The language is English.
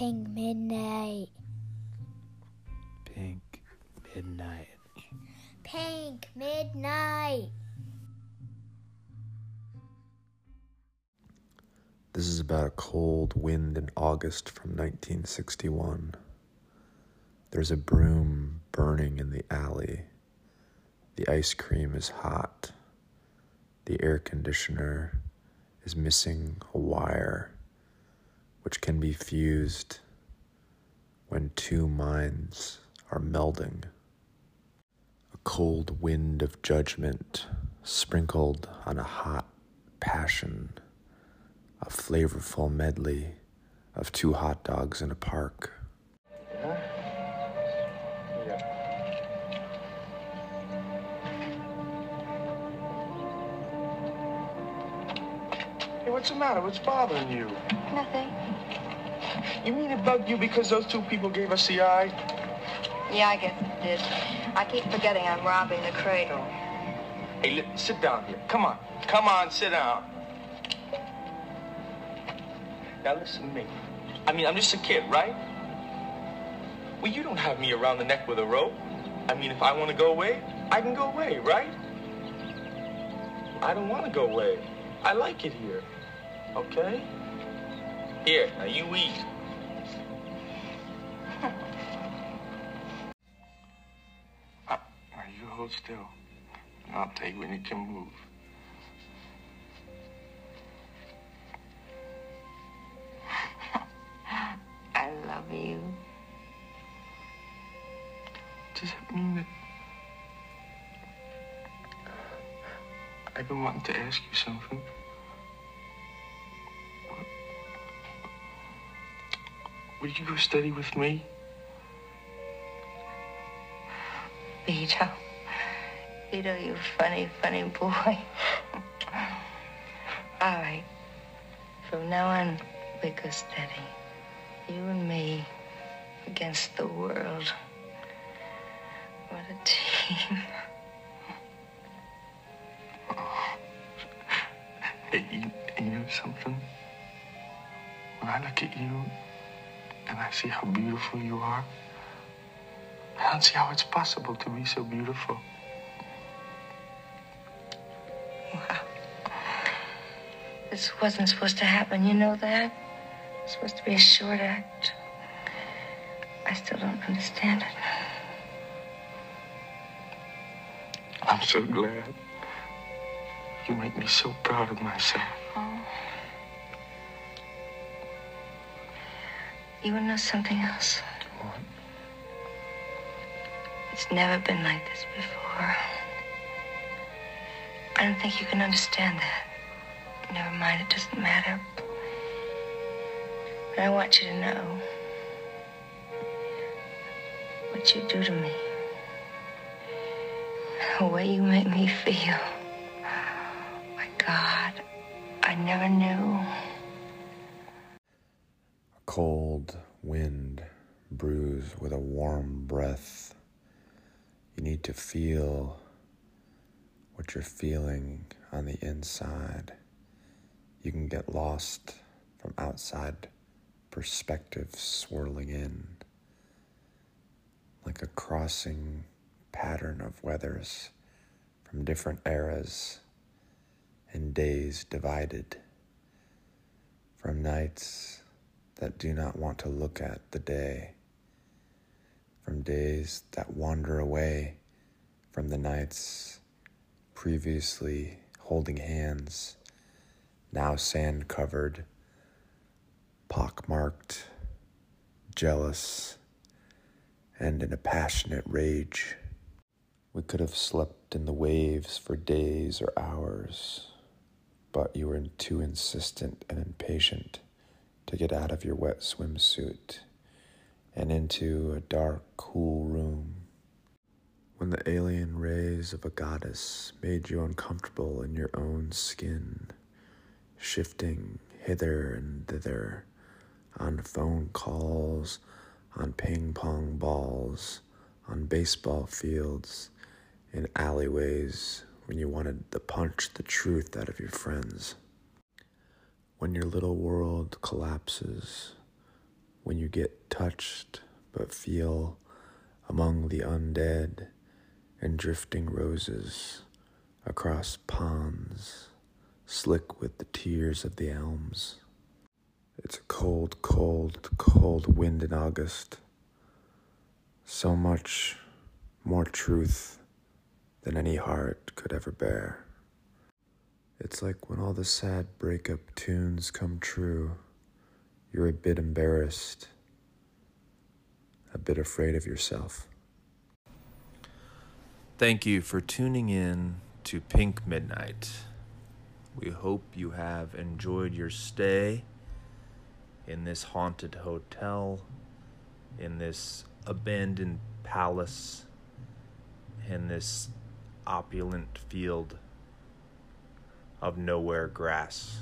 Pink Midnight. Pink Midnight. Pink Midnight. This is about a cold wind in August from 1961. There's a broom burning in the alley. The ice cream is hot. The air conditioner is missing a wire, which can be fused when two minds are melding. A cold wind of judgment sprinkled on a hot passion, a flavorful medley of two hot dogs in a park. Hey, what's the matter? What's bothering you? Nothing. You mean it bugged you because those two people gave us the eye? Yeah, I guess it did. I keep forgetting I'm robbing the cradle. Hey, sit down here. Come on. Come on, sit down. Now listen to me. I mean, I'm just a kid, right? Well, you don't have me around the neck with a rope. I mean, if I want to go away, I can go away, right? I don't want to go away. I like it here. Okay? Here, now you eat. Uh, now you hold still. And I'll take when you can move. I love you. Does that mean that I've been wanting to ask you something? Would you go study with me? Vito. Vito, you funny, funny boy. All right. From now on, we go steady. You and me against the world. What a team. Hey, you, you know something? When I look at you I see how beautiful you are, I don't see how it's possible to be so beautiful. Wow. This wasn't supposed to happen, you know that? It's supposed to be a short act. I still don't understand it. I'm so glad. You make me so proud of myself. Oh. You wanna know something else? What? It's never been like this before. I don't think you can understand that. Never mind, it doesn't matter. But I want you to know what you do to me. The way you make me feel. My God, I never knew. Cold wind brews with a warm breath. You need to feel what you're feeling on the inside. You can get lost from outside perspectives swirling in, like a crossing pattern of weathers from different eras and days divided, from nights that do not want to look at the day, from days that wander away from the nights previously holding hands, now sand covered, pockmarked, jealous, and in a passionate rage. We could have slept in the waves for days or hours, but you were too insistent and impatient to get out of your wet swimsuit and into a dark, cool room. When the alien rays of a goddess made you uncomfortable in your own skin, shifting hither and thither on phone calls, on ping pong balls, on baseball fields, in alleyways when you wanted to punch the truth out of your friends. When your little world collapses, when you get touched but feel among the undead and drifting roses across ponds slick with the tears of the elms. It's a cold, cold, cold wind in August. So much more truth than any heart could ever bear. It's like when all the sad breakup tunes come true, you're a bit embarrassed, a bit afraid of yourself. Thank you for tuning in to Pink Midnight. We hope you have enjoyed your stay in this haunted hotel, in this abandoned palace, in this opulent field of nowhere grass.